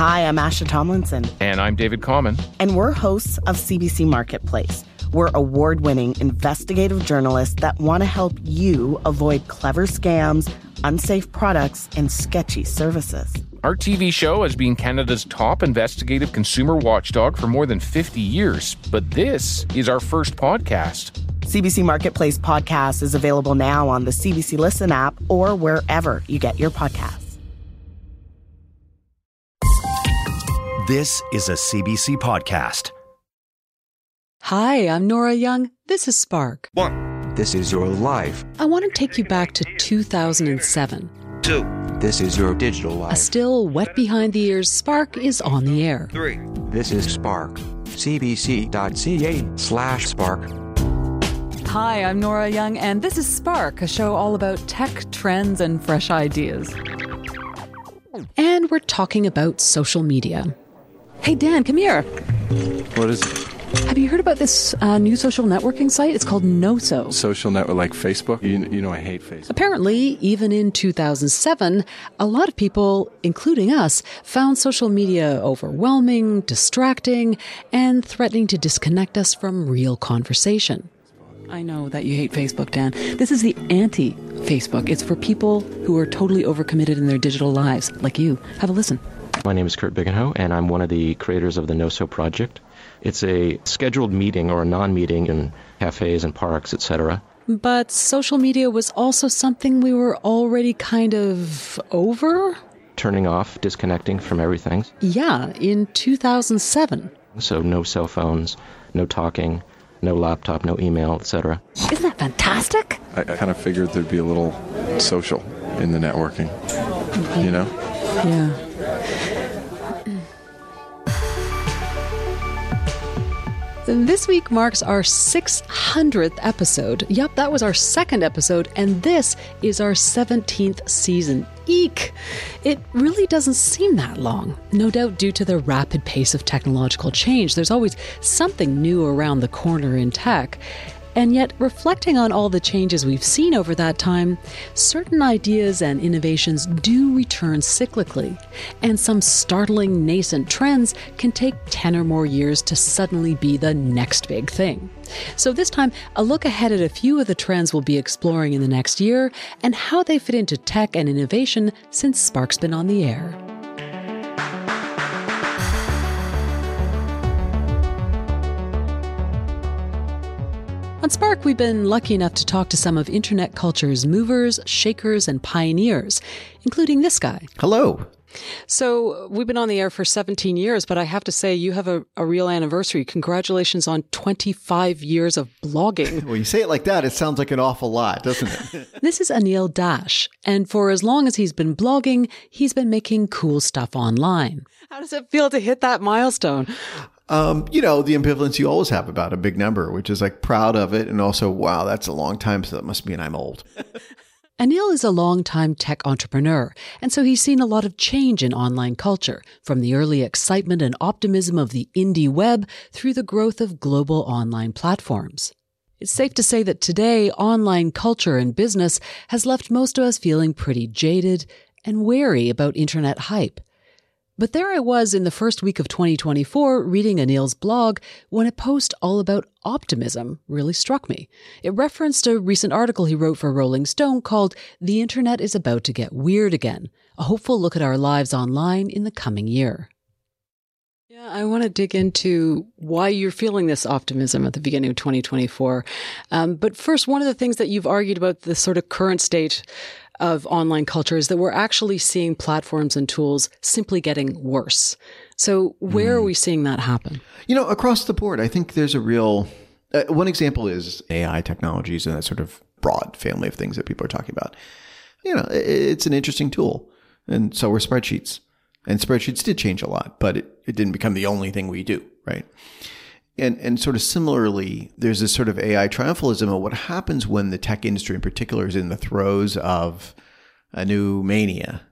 Hi, I'm Asha Tomlinson. And I'm David Common. And we're hosts of CBC Marketplace. We're award winning investigative journalists that want to help you avoid clever scams, unsafe products, and sketchy services. Our TV show has been Canada's top investigative consumer watchdog for more than 50 years, but this is our first podcast. CBC Marketplace podcast is available now on the CBC Listen app or wherever you get your podcasts. This is a CBC podcast. Hi, I'm Nora Young. This is Spark. One. This is your life. I want to take you back to 2007. Two. This is your digital life. A still wet behind the ears Spark is on the air. Three. This is Spark. cbc.ca slash spark. Hi, I'm Nora Young, and this is Spark, a show all about tech, trends, and fresh ideas. And we're talking about social media. Hey, Dan, come here. What is it? Have you heard about this uh, new social networking site? It's called Noso. Social network like Facebook? You, you know I hate Facebook. Apparently, even in 2007, a lot of people, including us, found social media overwhelming, distracting, and threatening to disconnect us from real conversation. I know that you hate Facebook, Dan. This is the anti Facebook. It's for people who are totally overcommitted in their digital lives, like you. Have a listen. My name is Kurt Bigenhow, and I'm one of the creators of the NoSo project. It's a scheduled meeting or a non-meeting in cafes and parks, etc. But social media was also something we were already kind of over? Turning off, disconnecting from everything. Yeah, in 2007. So no cell phones, no talking, no laptop, no email, etc. Isn't that fantastic? I, I kind of figured there'd be a little social in the networking, you know? Yeah. This week marks our 600th episode. Yup, that was our second episode, and this is our 17th season. Eek! It really doesn't seem that long. No doubt due to the rapid pace of technological change, there's always something new around the corner in tech. And yet, reflecting on all the changes we've seen over that time, certain ideas and innovations do return cyclically, and some startling nascent trends can take 10 or more years to suddenly be the next big thing. So, this time, a look ahead at a few of the trends we'll be exploring in the next year and how they fit into tech and innovation since Spark's been on the air. On Spark, we've been lucky enough to talk to some of internet culture's movers, shakers, and pioneers, including this guy. Hello. So, we've been on the air for 17 years, but I have to say, you have a, a real anniversary. Congratulations on 25 years of blogging. well, you say it like that, it sounds like an awful lot, doesn't it? this is Anil Dash, and for as long as he's been blogging, he's been making cool stuff online. How does it feel to hit that milestone? Um, you know, the ambivalence you always have about a big number, which is like proud of it and also, wow, that's a long time, so that must mean I'm old. Anil is a long-time tech entrepreneur, and so he's seen a lot of change in online culture, from the early excitement and optimism of the indie web through the growth of global online platforms. It's safe to say that today, online culture and business has left most of us feeling pretty jaded and wary about internet hype. But there I was in the first week of 2024 reading Anil's blog when a post all about optimism really struck me. It referenced a recent article he wrote for Rolling Stone called The Internet is About to Get Weird Again, a hopeful look at our lives online in the coming year. Yeah, I want to dig into why you're feeling this optimism at the beginning of 2024. Um, but first, one of the things that you've argued about the sort of current state of online culture is that we're actually seeing platforms and tools simply getting worse. So where mm. are we seeing that happen? You know, across the board, I think there's a real uh, one example is AI technologies and that sort of broad family of things that people are talking about. You know, it's an interesting tool, and so were spreadsheets. And spreadsheets did change a lot, but it, it didn't become the only thing we do, right? And, and sort of similarly, there's this sort of AI triumphalism of what happens when the tech industry in particular is in the throes of a new mania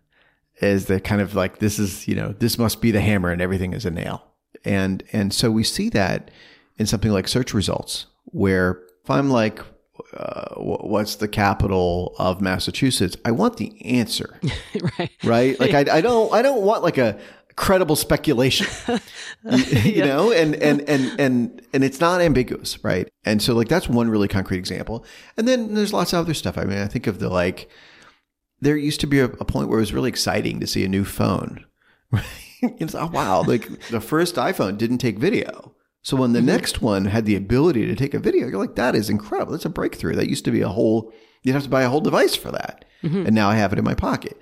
is that kind of like this is, you know, this must be the hammer and everything is a nail. And and so we see that in something like search results, where if I'm like, uh, what's the capital of Massachusetts? I want the answer, right? Right? Like I, I don't I don't want like a credible speculation. you, you know, and and and and and it's not ambiguous, right? And so like that's one really concrete example. And then there's lots of other stuff. I mean, I think of the like there used to be a, a point where it was really exciting to see a new phone. Right? it's oh wow, like the first iPhone didn't take video. So when the mm-hmm. next one had the ability to take a video, you're like, that is incredible. That's a breakthrough. That used to be a whole, you'd have to buy a whole device for that. Mm-hmm. And now I have it in my pocket.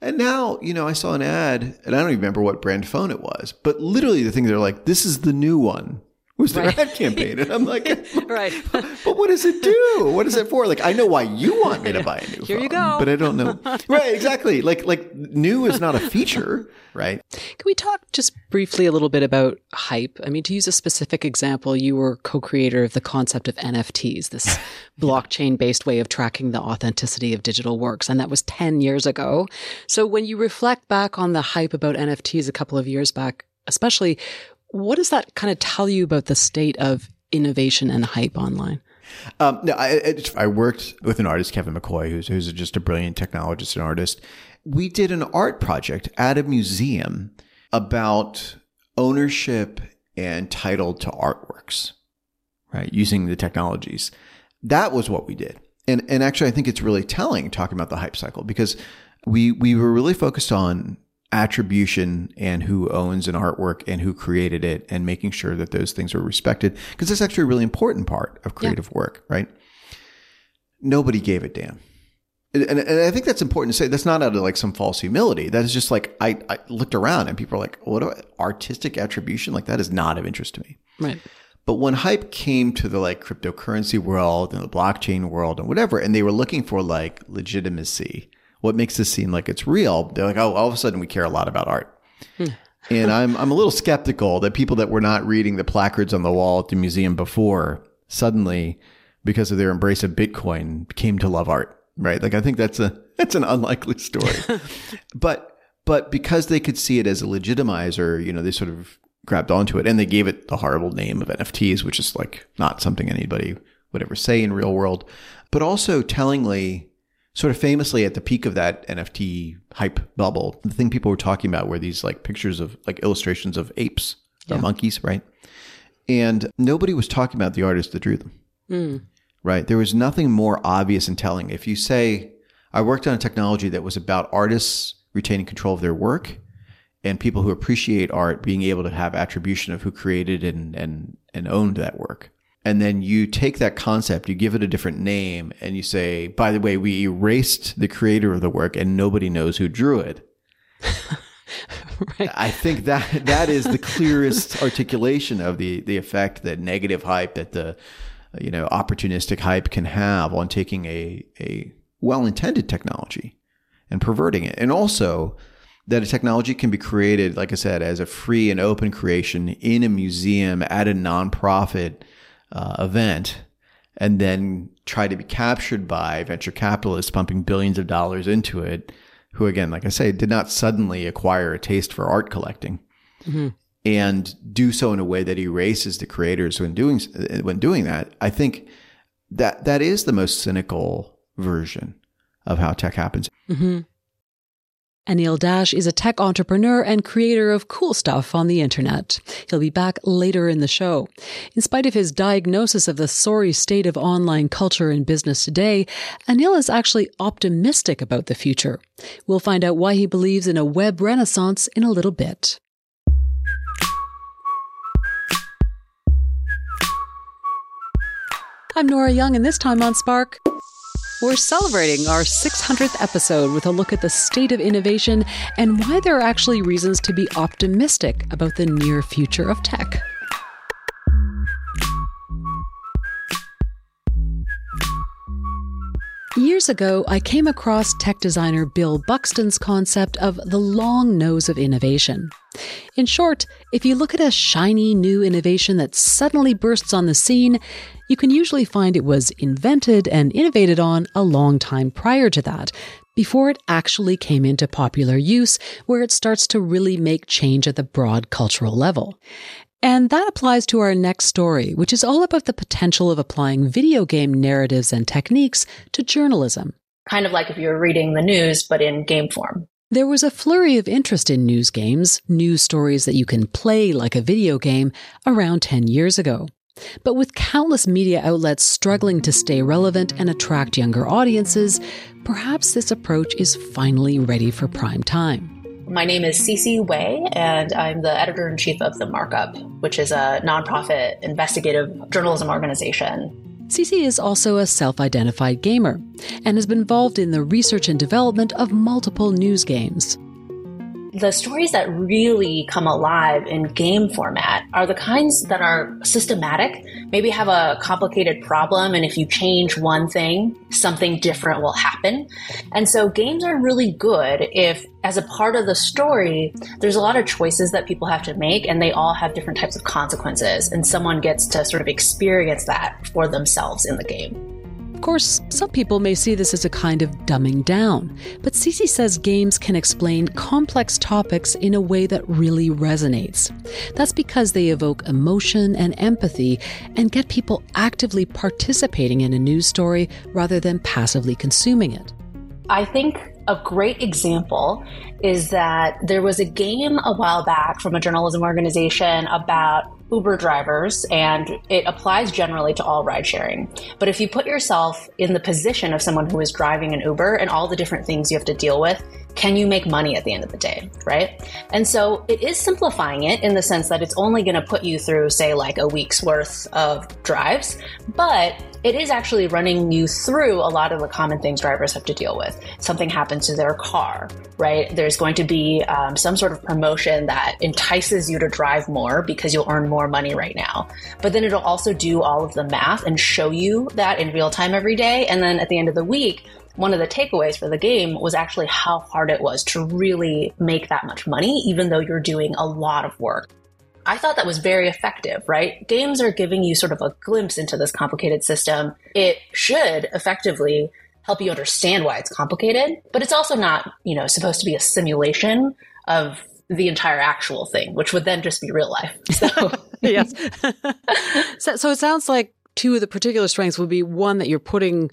And now, you know, I saw an ad and I don't even remember what brand phone it was, but literally the thing they're like, this is the new one was their Right. ad campaign. And I'm like, Right. but what does it do? What is it for? Like, I know why you want me to buy a new Here phone. you go. But I don't know. right, exactly. Like, like new is not a feature, right? Can we talk just briefly a little bit about hype? I mean, to use a specific example, you were co creator of the concept of NFTs, this blockchain based way of tracking the authenticity of digital works. And that was 10 years ago. So when you reflect back on the hype about NFTs a couple of years back, especially, what does that kind of tell you about the state of innovation and hype online? Um, no, I, I, worked with an artist, Kevin McCoy, who's, who's just a brilliant technologist and artist. We did an art project at a museum about ownership and title to artworks, right? Using the technologies. That was what we did. And, and actually, I think it's really telling talking about the hype cycle because we, we were really focused on attribution and who owns an artwork and who created it and making sure that those things are respected because that's actually a really important part of creative work, right? Nobody gave a damn. And, and, and I think that's important to say. That's not out of like some false humility. That is just like I, I looked around and people are like, "What I, artistic attribution? Like that is not of interest to me." Right. But when hype came to the like cryptocurrency world and the blockchain world and whatever, and they were looking for like legitimacy, what makes this seem like it's real? They're like, oh, all of a sudden we care a lot about art. Hmm. and I'm I'm a little skeptical that people that were not reading the placards on the wall at the museum before suddenly, because of their embrace of Bitcoin, came to love art. Right? Like I think that's a that's an unlikely story. but but because they could see it as a legitimizer, you know, they sort of grabbed onto it and they gave it the horrible name of NFTs, which is like not something anybody would ever say in real world. But also tellingly, sort of famously at the peak of that NFT hype bubble, the thing people were talking about were these like pictures of like illustrations of apes or monkeys, right? And nobody was talking about the artist that drew them. Hmm. Right. There was nothing more obvious and telling. If you say, I worked on a technology that was about artists retaining control of their work and people who appreciate art being able to have attribution of who created and, and, and owned that work. And then you take that concept, you give it a different name, and you say, by the way, we erased the creator of the work and nobody knows who drew it. I think that that is the clearest articulation of the the effect that negative hype that the you know opportunistic hype can have on taking a a well-intended technology and perverting it. And also that a technology can be created like I said as a free and open creation in a museum at a nonprofit uh, event and then try to be captured by venture capitalists pumping billions of dollars into it who again like i say did not suddenly acquire a taste for art collecting and do so in a way that erases the creators when doing when doing that. I think that that is the most cynical version of how tech happens Anil Dash is a tech entrepreneur and creator of cool stuff on the internet. He'll be back later in the show. In spite of his diagnosis of the sorry state of online culture and business today, Anil is actually optimistic about the future. We'll find out why he believes in a web renaissance in a little bit. I'm Nora Young, and this time on Spark, we're celebrating our 600th episode with a look at the state of innovation and why there are actually reasons to be optimistic about the near future of tech. Years ago, I came across tech designer Bill Buxton's concept of the long nose of innovation. In short, if you look at a shiny new innovation that suddenly bursts on the scene, you can usually find it was invented and innovated on a long time prior to that, before it actually came into popular use, where it starts to really make change at the broad cultural level. And that applies to our next story, which is all about the potential of applying video game narratives and techniques to journalism. Kind of like if you were reading the news, but in game form. There was a flurry of interest in news games, news stories that you can play like a video game, around 10 years ago. But with countless media outlets struggling to stay relevant and attract younger audiences, perhaps this approach is finally ready for prime time. My name is Sisi Wei, and I'm the editor in chief of The Markup, which is a nonprofit investigative journalism organization Cece is also a self identified gamer and has been involved in the research and development of multiple news games. The stories that really come alive in game format are the kinds that are systematic, maybe have a complicated problem, and if you change one thing, something different will happen. And so games are really good if, as a part of the story, there's a lot of choices that people have to make, and they all have different types of consequences, and someone gets to sort of experience that for themselves in the game. Of course, some people may see this as a kind of dumbing down, but Sisi says games can explain complex topics in a way that really resonates. That's because they evoke emotion and empathy and get people actively participating in a news story rather than passively consuming it. I think a great example is that there was a game a while back from a journalism organization about Uber drivers, and it applies generally to all ride sharing. But if you put yourself in the position of someone who is driving an Uber and all the different things you have to deal with, can you make money at the end of the day, right? And so it is simplifying it in the sense that it's only going to put you through, say, like a week's worth of drives, but it is actually running you through a lot of the common things drivers have to deal with. Something happens to their car, right? There's going to be um, some sort of promotion that entices you to drive more because you'll earn more money right now. But then it'll also do all of the math and show you that in real time every day. And then at the end of the week, one of the takeaways for the game was actually how hard it was to really make that much money, even though you're doing a lot of work. I thought that was very effective, right? Games are giving you sort of a glimpse into this complicated system. It should effectively help you understand why it's complicated, but it's also not, you know, supposed to be a simulation of the entire actual thing, which would then just be real life. So, yes. so, so it sounds like two of the particular strengths would be one that you're putting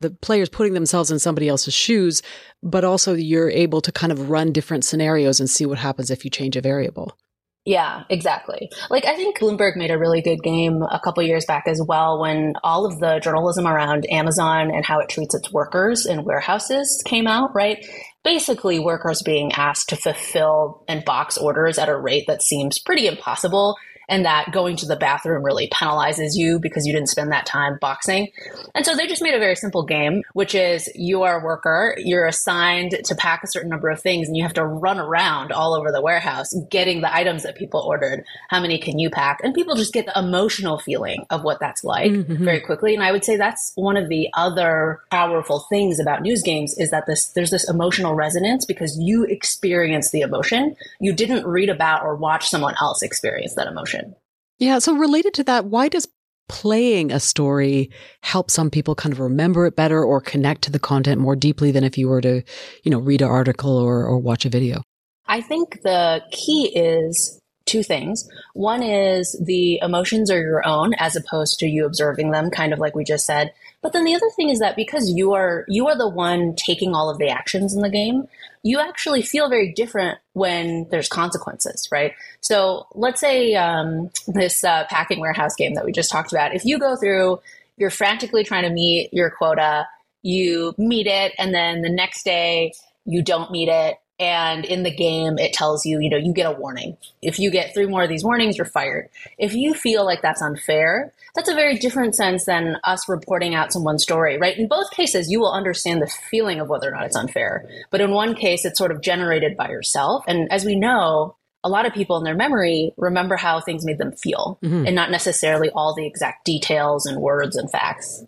the players putting themselves in somebody else's shoes, but also you're able to kind of run different scenarios and see what happens if you change a variable. Yeah, exactly. Like I think Bloomberg made a really good game a couple years back as well when all of the journalism around Amazon and how it treats its workers in warehouses came out, right? Basically workers being asked to fulfill and box orders at a rate that seems pretty impossible and that going to the bathroom really penalizes you because you didn't spend that time boxing. And so they just made a very simple game, which is you are a worker, you're assigned to pack a certain number of things, and you have to run around all over the warehouse getting the items that people ordered. How many can you pack? And people just get the emotional feeling of what that's like mm-hmm. very quickly. And I would say that's one of the other powerful things about news games is that this there's this emotional resonance because you experience the emotion. You didn't read about or watch someone else experience that emotion. Yeah. So related to that, why does playing a story help some people kind of remember it better or connect to the content more deeply than if you were to, you know, read an article or, or watch a video? I think the key is two things. One is the emotions are your own as opposed to you observing them, kind of like we just said. But then the other thing is that because you are you are the one taking all of the actions in the game, you actually feel very different when there's consequences, right? So let's say um, this uh, packing warehouse game that we just talked about. If you go through, you're frantically trying to meet your quota, you meet it, and then the next day you don't meet it, and in the game it tells you you know you get a warning. If you get three more of these warnings you're fired. If you feel like that's unfair that's a very different sense than us reporting out someone's story right? In both cases you will understand the feeling of whether or not it's unfair. But in one case it's sort of generated by yourself. And as we know a lot of people in their memory remember how things made them feel mm-hmm. and not necessarily all the exact details and words and facts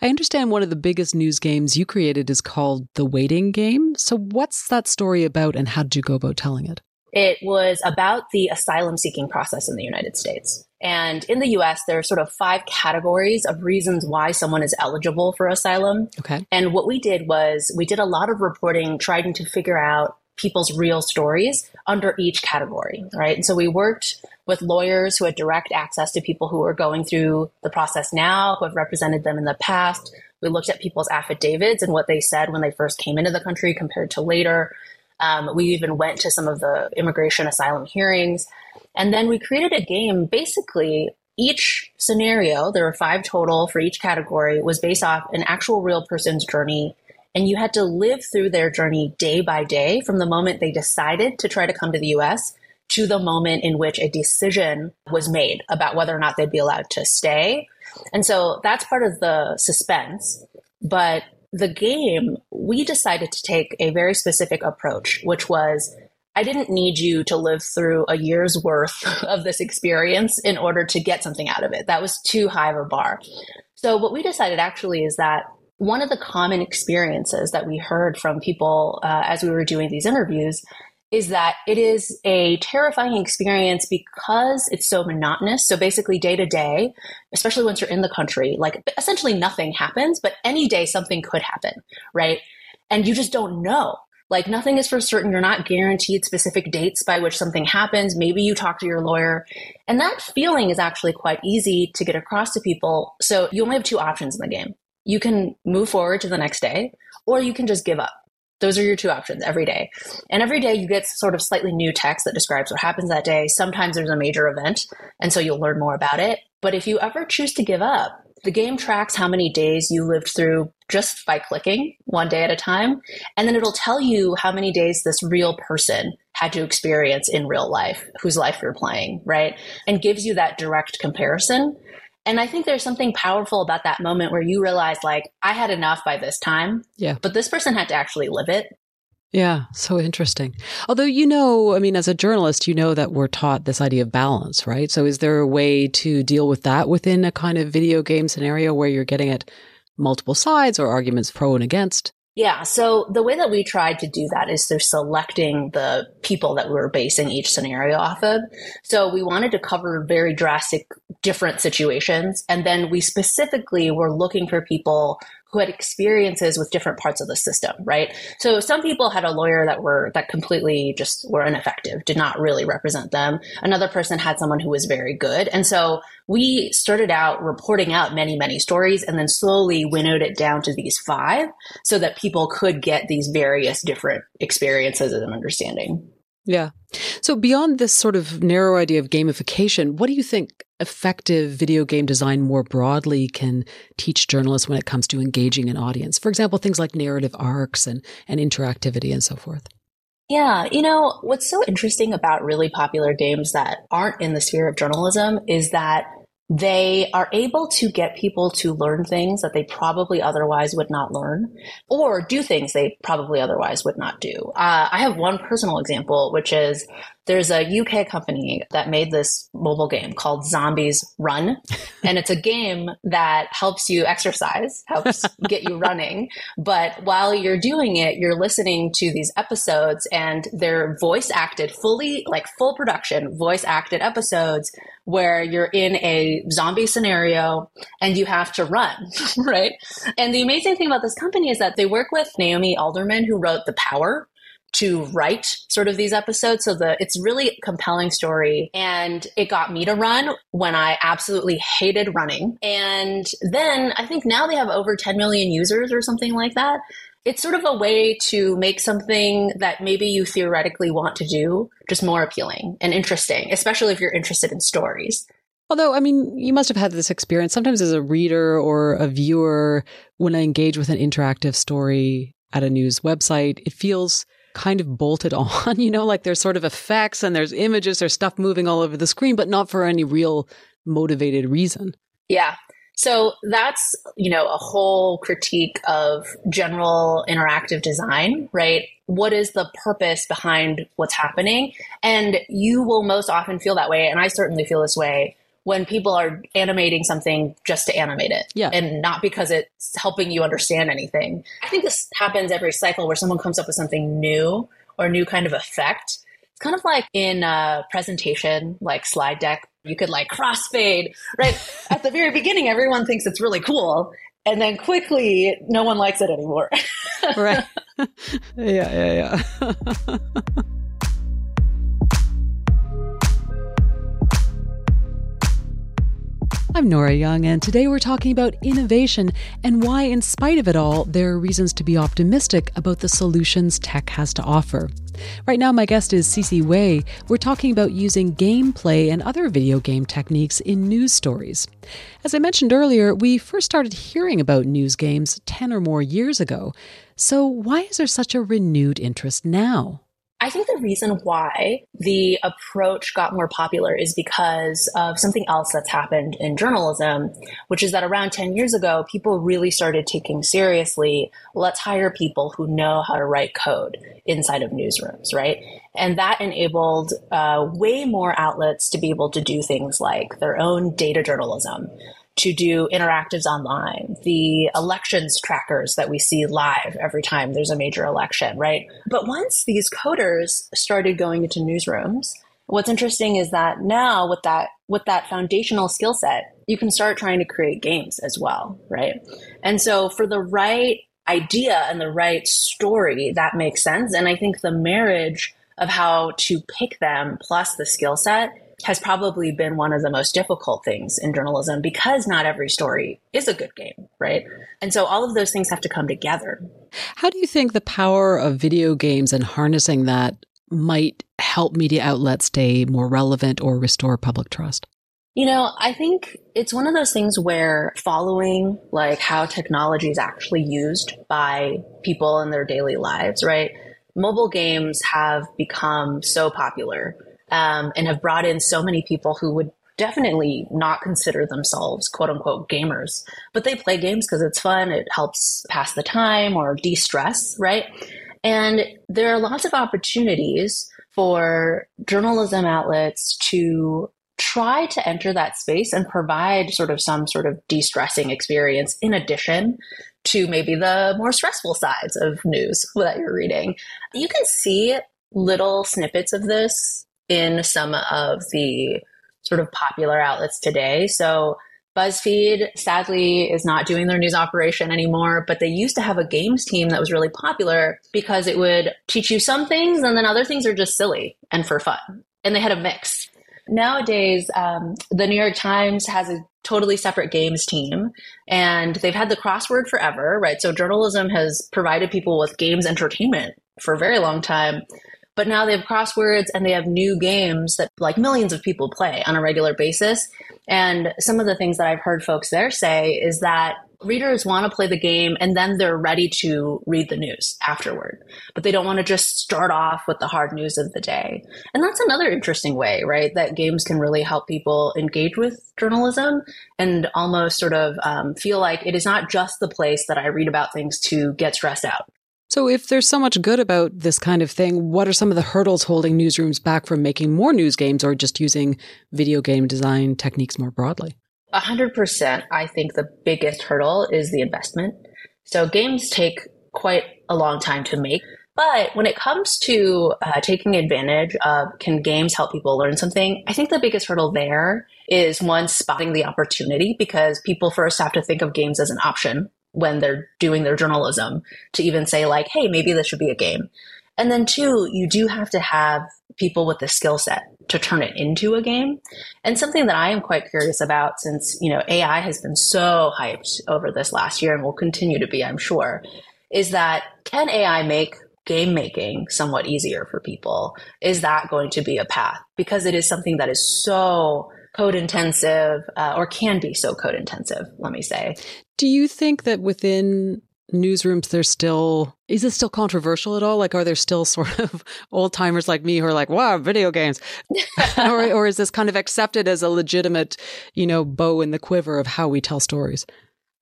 I understand one of the biggest news games you created is called The Waiting Game. So, what's that story about and how did you go about telling it? It was about the asylum seeking process in the United States. And in the US, there are sort of five categories of reasons why someone is eligible for asylum. Okay. And what we did was we did a lot of reporting trying to figure out people's real stories under each category, right? And so we worked with lawyers who had direct access to people who were going through the process now, who have represented them in the past. We looked at people's affidavits and what they said when they first came into the country compared to later. Um, we even went to some of the immigration asylum hearings. And then we created a game basically. Each scenario, there were five total for each category, was based off an actual real person's journey and you had to live through their journey day by day from the moment they decided to try to come to the US to the moment in which a decision was made about whether or not they'd be allowed to stay. And so that's part of the suspense. But the game, we decided to take a very specific approach, which was I didn't need you to live through a year's worth of this experience in order to get something out of it. That was too high of a bar. So, what we decided actually is that one of the common experiences that we heard from people uh, as we were doing these interviews is that it is a terrifying experience because it's so monotonous. So basically, day to day, especially once you're in the country, like essentially nothing happens, but any day something could happen, right? And you just don't know. Like nothing is for certain. You're not guaranteed specific dates by which something happens. Maybe you talk to your lawyer. And that feeling is actually quite easy to get across to people. So you only have two options in the game you can move forward to the next day or you can just give up. Those are your two options every day. And every day you get sort of slightly new text that describes what happens that day. Sometimes there's a major event, and so you'll learn more about it. But if you ever choose to give up, the game tracks how many days you lived through just by clicking one day at a time. And then it'll tell you how many days this real person had to experience in real life, whose life you're playing, right? And gives you that direct comparison. And I think there's something powerful about that moment where you realize, like, I had enough by this time. Yeah. But this person had to actually live it. Yeah, so interesting. Although, you know, I mean, as a journalist, you know that we're taught this idea of balance, right? So, is there a way to deal with that within a kind of video game scenario where you're getting at multiple sides or arguments pro and against? Yeah. So the way that we tried to do that is through selecting the people that we were basing each scenario off of. So we wanted to cover very drastic, different situations. And then we specifically were looking for people who had experiences with different parts of the system, right? So some people had a lawyer that were that completely just were ineffective, did not really represent them. Another person had someone who was very good. And so we started out reporting out many, many stories and then slowly winnowed it down to these five so that people could get these various different experiences and understanding. Yeah. So beyond this sort of narrow idea of gamification, what do you think effective video game design more broadly can teach journalists when it comes to engaging an audience? For example, things like narrative arcs and, and interactivity and so forth. Yeah, you know, what's so interesting about really popular games that aren't in the sphere of journalism is that they are able to get people to learn things that they probably otherwise would not learn or do things they probably otherwise would not do. Uh, I have one personal example, which is there's a UK company that made this mobile game called Zombies Run. And it's a game that helps you exercise, helps get you running. But while you're doing it, you're listening to these episodes and they're voice acted fully, like full production, voice acted episodes where you're in a zombie scenario and you have to run, right? And the amazing thing about this company is that they work with Naomi Alderman, who wrote The Power, to write sort of these episodes. So the it's really compelling story and it got me to run when I absolutely hated running. And then I think now they have over 10 million users or something like that. It's sort of a way to make something that maybe you theoretically want to do just more appealing and interesting, especially if you're interested in stories. Although, I mean, you must have had this experience sometimes as a reader or a viewer when I engage with an interactive story at a news website, it feels kind of bolted on, you know, like there's sort of effects and there's images, there's stuff moving all over the screen, but not for any real motivated reason. Yeah. So that's, you know, a whole critique of general interactive design, right? What is the purpose behind what's happening? And you will most often feel that way. And I certainly feel this way when people are animating something just to animate it yeah. and not because it's helping you understand anything. I think this happens every cycle where someone comes up with something new or a new kind of effect. It's kind of like in a presentation, like slide deck, you could like crossfade, right? At the very beginning, everyone thinks it's really cool. And then quickly, no one likes it anymore. right. yeah, yeah, yeah. I'm Nora Young, and today we're talking about innovation and why, in spite of it all, there are reasons to be optimistic about the solutions tech has to offer. Right now, my guest is Sisi Wei. We're talking about using gameplay and other video game techniques in news stories. As I mentioned earlier, we first started hearing about news games 10 or more years ago. So, why is there such a renewed interest now? I think the reason why the approach got more popular is because of something else that's happened in journalism, which is that around 10 years ago, people really started taking seriously let's hire people who know how to write code inside of newsrooms, right? And that enabled uh, way more outlets to be able to do things like their own data journalism, to do interactives online, the elections trackers that we see live every time there's a major election, right? But once these coders started going into newsrooms, what's interesting is that now with that with that foundational skill set, you can start trying to create games as well, right? And so for the right idea and the right story, that makes sense. And I think the marriage of how to pick them plus the skill set has probably been one of the most difficult things in journalism because not every story is a good game, right? And so all of those things have to come together. How do you think the power of video games and harnessing that might help media outlets stay more relevant or restore public trust? You know, I think it's one of those things where following like how technology is actually used by people in their daily lives, right? Mobile games have become so popular um, and have brought in so many people who would definitely not consider themselves quote unquote gamers, but they play games because it's fun, it helps pass the time or de stress, right? And there are lots of opportunities for journalism outlets to try to enter that space and provide sort of some sort of de stressing experience in addition to maybe the more stressful sides of news that you're reading. You can see little snippets of this in some of the sort of popular outlets today. So BuzzFeed sadly is not doing their news operation anymore, but they used to have a games team that was really popular because it would teach you some things and then other things are just silly and for fun. And they had a mix. Nowadays, um, the New York Times has a totally separate games team and they've had the crossword forever, right? So journalism has provided people with games entertainment for a very long time. But now they have crosswords and they have new games that like millions of people play on a regular basis. And some of the things that I've heard folks there say is that readers want to play the game and then they're ready to read the news afterward. But they don't want to just start off with the hard news of the day. And that's another interesting way, right? That games can really help people engage with journalism and almost sort of um, feel like it is not just the place that I read about things to get stressed out. So, if there's so much good about this kind of thing, what are some of the hurdles holding newsrooms back from making more news games or just using video game design techniques more broadly? 100%. I think the biggest hurdle is the investment. So, games take quite a long time to make. But when it comes to uh, taking advantage of can games help people learn something, I think the biggest hurdle there is one spotting the opportunity because people first have to think of games as an option when they're doing their journalism to even say like, hey, maybe this should be a game. And then two, you do have to have people with the skill set to turn it into a game. And something that I am quite curious about since, you know, AI has been so hyped over this last year and will continue to be, I'm sure, is that can AI make game making somewhat easier for people? Is that going to be a path? Because it is something that is so code intensive uh, or can be so code intensive, let me say. Do you think that within newsrooms there's still is it still controversial at all like are there still sort of old timers like me who are like wow video games or, or is this kind of accepted as a legitimate you know bow in the quiver of how we tell stories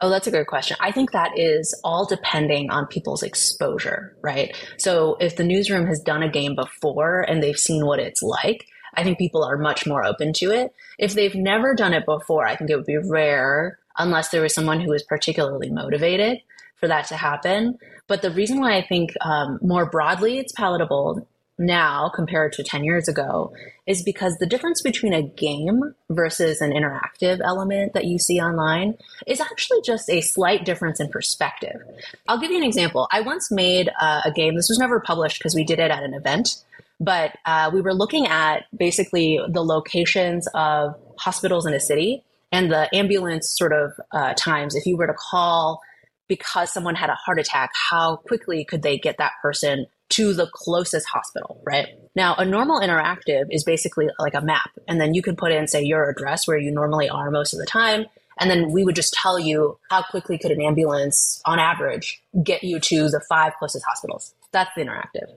Oh, that's a good question. I think that is all depending on people's exposure, right? So if the newsroom has done a game before and they've seen what it's like, I think people are much more open to it. If they've never done it before, I think it would be rare unless there was someone who was particularly motivated for that to happen. But the reason why I think um, more broadly it's palatable now compared to 10 years ago is because the difference between a game versus an interactive element that you see online is actually just a slight difference in perspective. I'll give you an example. I once made uh, a game, this was never published because we did it at an event but uh, we were looking at basically the locations of hospitals in a city and the ambulance sort of uh, times, if you were to call because someone had a heart attack, how quickly could they get that person to the closest hospital, right? Now, a normal interactive is basically like a map. And then you can put in, say, your address where you normally are most of the time. And then we would just tell you how quickly could an ambulance, on average, get you to the five closest hospitals. That's the interactive.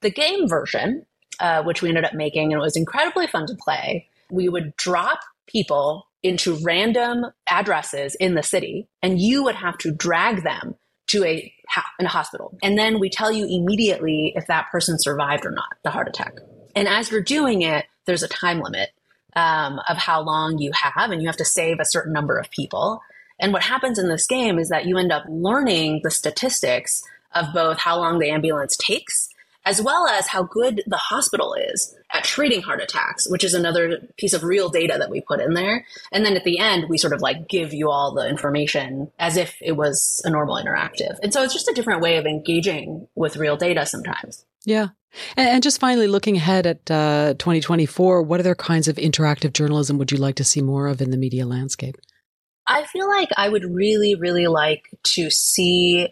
The game version, uh, which we ended up making, and it was incredibly fun to play, we would drop people into random addresses in the city, and you would have to drag them to a, in a hospital. And then we tell you immediately if that person survived or not the heart attack. And as you're doing it, there's a time limit um, of how long you have, and you have to save a certain number of people. And what happens in this game is that you end up learning the statistics of both how long the ambulance takes as well as how good the hospital is at treating heart attacks, which is another piece of real data that we put in there. And then at the end, we sort of like give you all the information as if it was a normal interactive. And so it's just a different way of engaging with real data sometimes. Yeah. And, just finally, looking ahead at uh, 2024, what other kinds of interactive journalism would you like to see more of in the media landscape? I feel like I would really, really like to see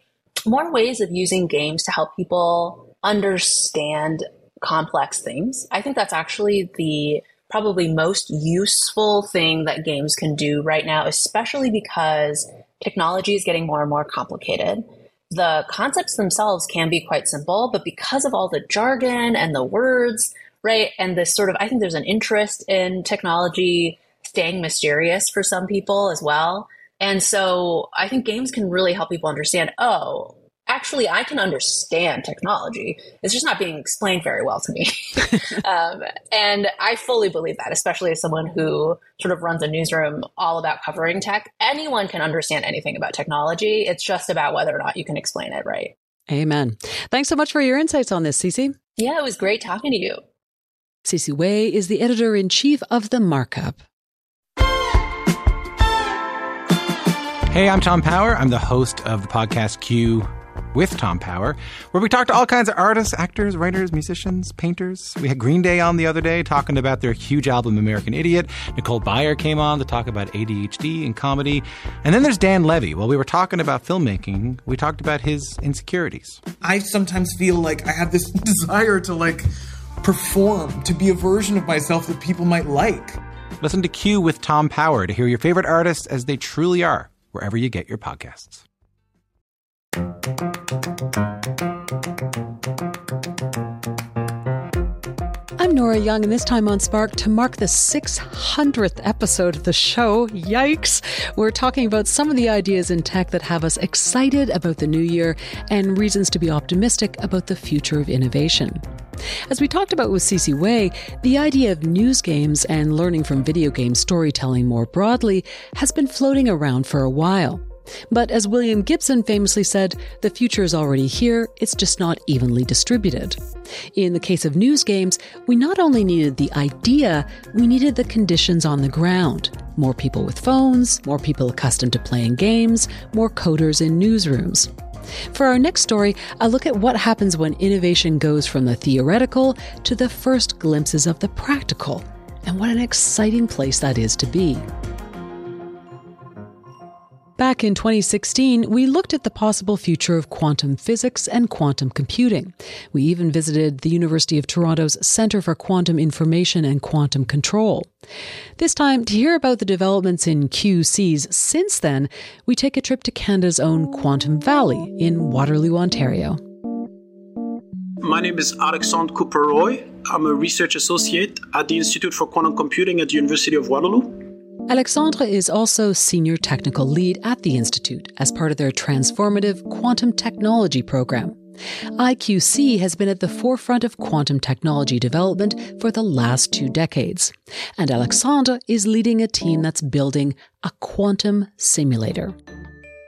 more ways of using games to help people understand complex things. I think that's actually the probably most useful thing that games can do right now, especially because technology is getting more and more complicated. The concepts themselves can be quite simple, but because of all the jargon and the words, right, and this sort of, I think there's an interest in technology staying mysterious for some people as well. And so I think games can really help people understand, oh, actually I can understand technology. It's just not being explained very well to me. um, and I fully believe that, especially as someone who sort of runs a newsroom all about covering tech. Anyone can understand anything about technology. It's just about whether or not you can explain it right. Amen. Thanks so much for your insights on this, Sisi. Yeah, it was great talking to you. Sisi Wei is the editor in chief of The Markup. Hey, I'm Tom Power. I'm the host of the podcast Q with Tom Power, where we talk to all kinds of artists, actors, writers, musicians, painters. We had Green Day on the other day talking about their huge album, American Idiot. Nicole Byer came on to talk about ADHD and comedy. And then there's Dan Levy. While we were talking about filmmaking, we talked about his insecurities. I sometimes feel like I have this desire to like perform, to be a version of myself that people might like. Listen to Q with Tom Power to hear your favorite artists as they truly are, wherever you get your podcasts. Nora Young, and this time on Spark, to mark the 600th episode of the show, yikes, we're talking about some of the ideas in tech that have us excited about the new year and reasons to be optimistic about the future of innovation. As we talked about with Sisi Wei, the idea of news games and learning from video game storytelling more broadly has been floating around for a while. But as William Gibson famously said, the future is already here, it's just not evenly distributed. In the case of news games, we not only needed the idea, we needed the conditions on the ground. More people with phones, more people accustomed to playing games, more coders in newsrooms. For our next story, a look at what happens when innovation goes from the theoretical to the first glimpses of the practical, and what an exciting place that is to be. Back in 2016, we looked at the possible future of quantum physics and quantum computing. We even visited the University of Toronto's Centre for Quantum Information and Quantum Control. This time, to hear about the developments in QCs since then, we take a trip to Canada's own Quantum Valley in Waterloo, Ontario. My name is Alexandre Cooper-Roy. I'm a research associate at the Institute for Quantum Computing at the University of Waterloo. Alexandre is also senior technical lead at the Institute as part of their transformative quantum technology program. IQC has been at the forefront of quantum technology development for the last two decades. And Alexandre is leading a team that's building a quantum simulator.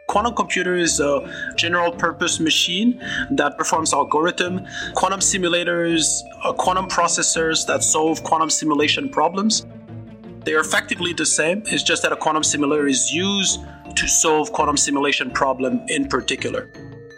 Quantum computer is a general purpose machine that performs algorithm. Quantum simulators are quantum processors that solve quantum simulation problems. They are effectively the same. It's just that a quantum simulator is used to solve quantum simulation problem in particular.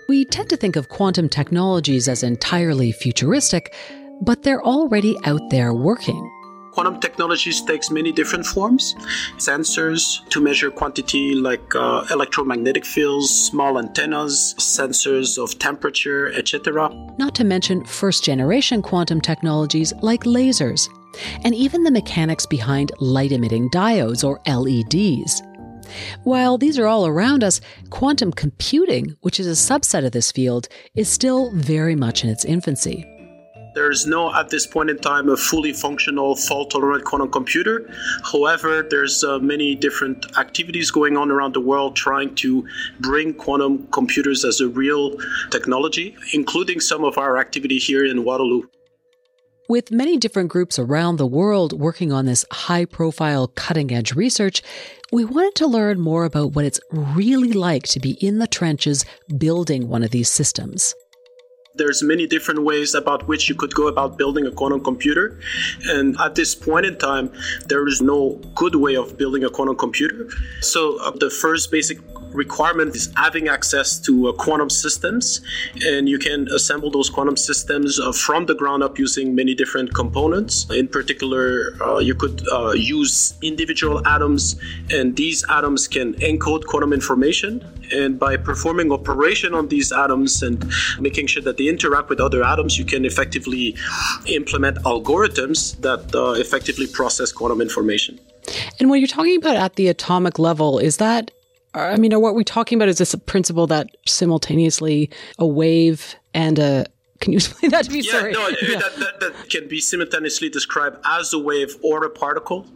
We tend to think of quantum technologies as entirely futuristic, but they're already out there working. Quantum technologies takes many different forms. Sensors to measure quantity like uh, electromagnetic fields, small antennas, sensors of temperature, etc. Not to mention first generation quantum technologies like lasers, and even the mechanics behind light emitting diodes or LEDs. While these are all around us, quantum computing, which is a subset of this field, is still very much in its infancy. There's no, at this point in time, a fully functional fault-tolerant quantum computer. However, there's uh, many different activities going on around the world trying to bring quantum computers as a real technology, including some of our activity here in Waterloo. With many different groups around the world working on this high profile, cutting edge research, we wanted to learn more about what it's really like to be in the trenches building one of these systems. There's many different ways about which you could go about building a quantum computer and at this point in time there is no good way of building a quantum computer. So uh, the first basic requirement is having access to uh, quantum systems and you can assemble those quantum systems uh, from the ground up using many different components in particular uh, you could use individual atoms and these atoms can encode quantum information and by performing operation on these atoms and making sure that they interact with other atoms, you can effectively implement algorithms that uh, effectively process quantum information. And when you're talking about at the atomic level, is that I mean, are what we're talking about is this a principle that simultaneously a wave and a can you explain that to me? Yeah, Sorry. no, yeah. That, that, that, can be simultaneously described as a wave or a particle,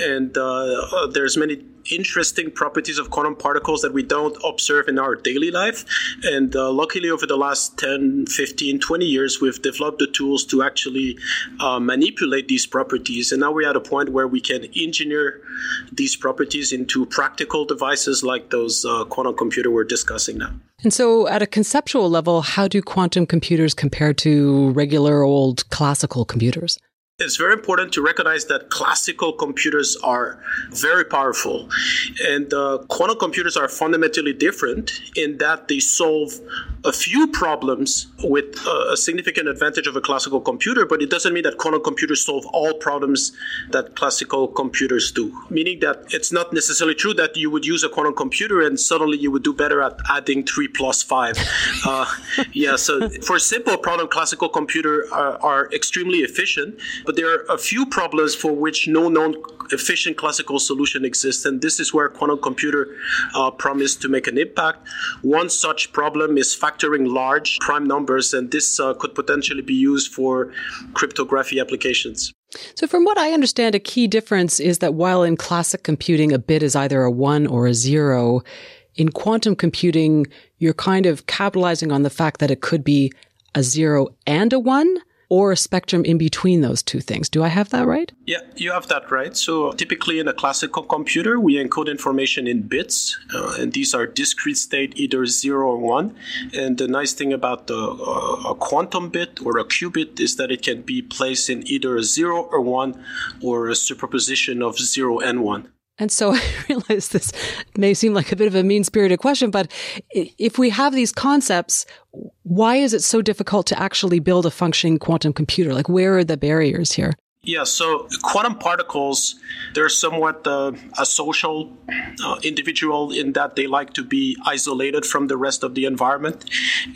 and uh, uh, there's many interesting properties of quantum particles that we don't observe in our daily life. And uh, luckily, over the last 10, 15, 20 years, we've developed the tools to actually uh, manipulate these properties. And now we're at a point where we can engineer these properties into practical devices like those uh, quantum computer we're discussing now. And so, at a conceptual level, how do quantum computers compare to regular old classical computers? It's very important to recognize that classical computers are very powerful. And uh, quantum computers are fundamentally different in that they solve a few problems with uh, a significant advantage of a classical computer, but it doesn't mean that quantum computers solve all problems that classical computers do. Meaning that it's not necessarily true that you would use a quantum computer and suddenly you would do better at adding three plus five. Uh, yeah, so for simple problem, classical computers are, are extremely efficient but there are a few problems for which no known efficient classical solution exists, and this is where quantum computer uh, promised to make an impact. One such problem is factoring large prime numbers, and this uh, could potentially be used for cryptography applications. So, from what I understand, a key difference is that while in classic computing a bit is either a one or a zero, in quantum computing, you're kind of capitalizing on the fact that it could be a zero and a one or a spectrum in between those two things. Do I have that right? Yeah, you have that right. So typically in a classical computer, we encode information in bits, uh, and these are discrete state, either zero or one. And the nice thing about the, uh, a quantum bit or a qubit is that it can be placed in either a zero or one or a superposition of zero and one. And so I realize this may seem like a bit of a mean spirited question, but if we have these concepts, why is it so difficult to actually build a functioning quantum computer? Like, where are the barriers here? Yeah, so quantum particles, they're somewhat uh, a social uh, individual in that they like to be isolated from the rest of the environment.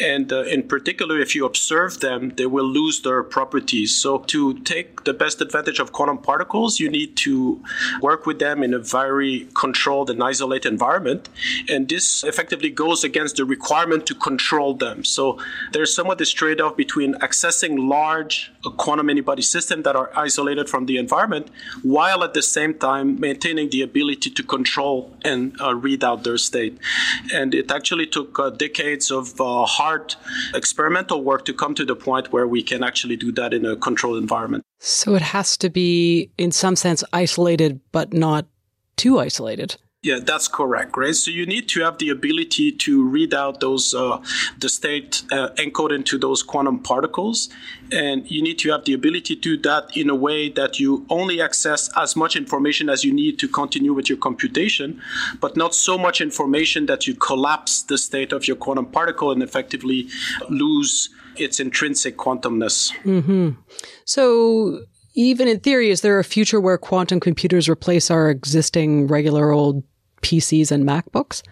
And uh, in particular, if you observe them, they will lose their properties. So, to take the best advantage of quantum particles, you need to work with them in a very controlled and isolated environment. And this effectively goes against the requirement to control them. So, there's somewhat this trade off between accessing large quantum many-body systems that are isolated isolated from the environment, while at the same time maintaining the ability to control and uh, read out their state. And it actually took uh, decades of uh, hard experimental work to come to the point where we can actually do that in a controlled environment. So it has to be, in some sense, isolated, but not too isolated. Yeah, that's correct, right? So you need to have the ability to read out those uh, the state uh, encoded into those quantum particles, and you need to have the ability to do that in a way that you only access as much information as you need to continue with your computation, but not so much information that you collapse the state of your quantum particle and effectively lose its intrinsic quantumness. Mm-hmm. So even in theory, is there a future where quantum computers replace our existing regular old PCs and MacBooks?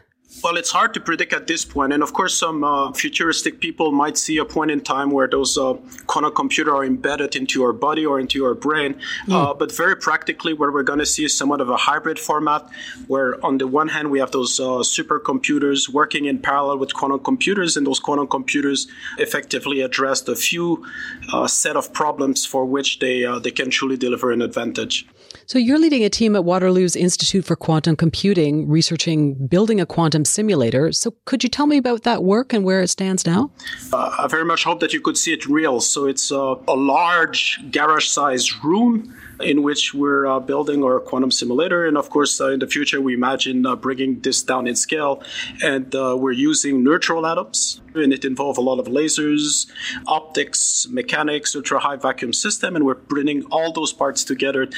Well, it's hard to predict at this point, and of course, some uh, futuristic people might see a point in time where those uh, quantum computers are embedded into our body or into our brain. Mm. Uh, but very practically, what we're going to see is somewhat of a hybrid format, where on the one hand we have those uh, supercomputers working in parallel with quantum computers, and those quantum computers effectively address the few uh, set of problems for which they uh, they can truly deliver an advantage. So you're leading a team at Waterloo's Institute for Quantum Computing, researching building a quantum simulator. So could you tell me about that work and where it stands now? Uh, I very much hope that you could see it real. So it's uh, a large garage-sized room in which we're uh, building our quantum simulator. And of course, uh, in the future, we imagine uh, bringing this down in scale. And uh, we're using neutral atoms, and it involves a lot of lasers, optics, mechanics, ultra high vacuum system, and we're bringing all those parts together.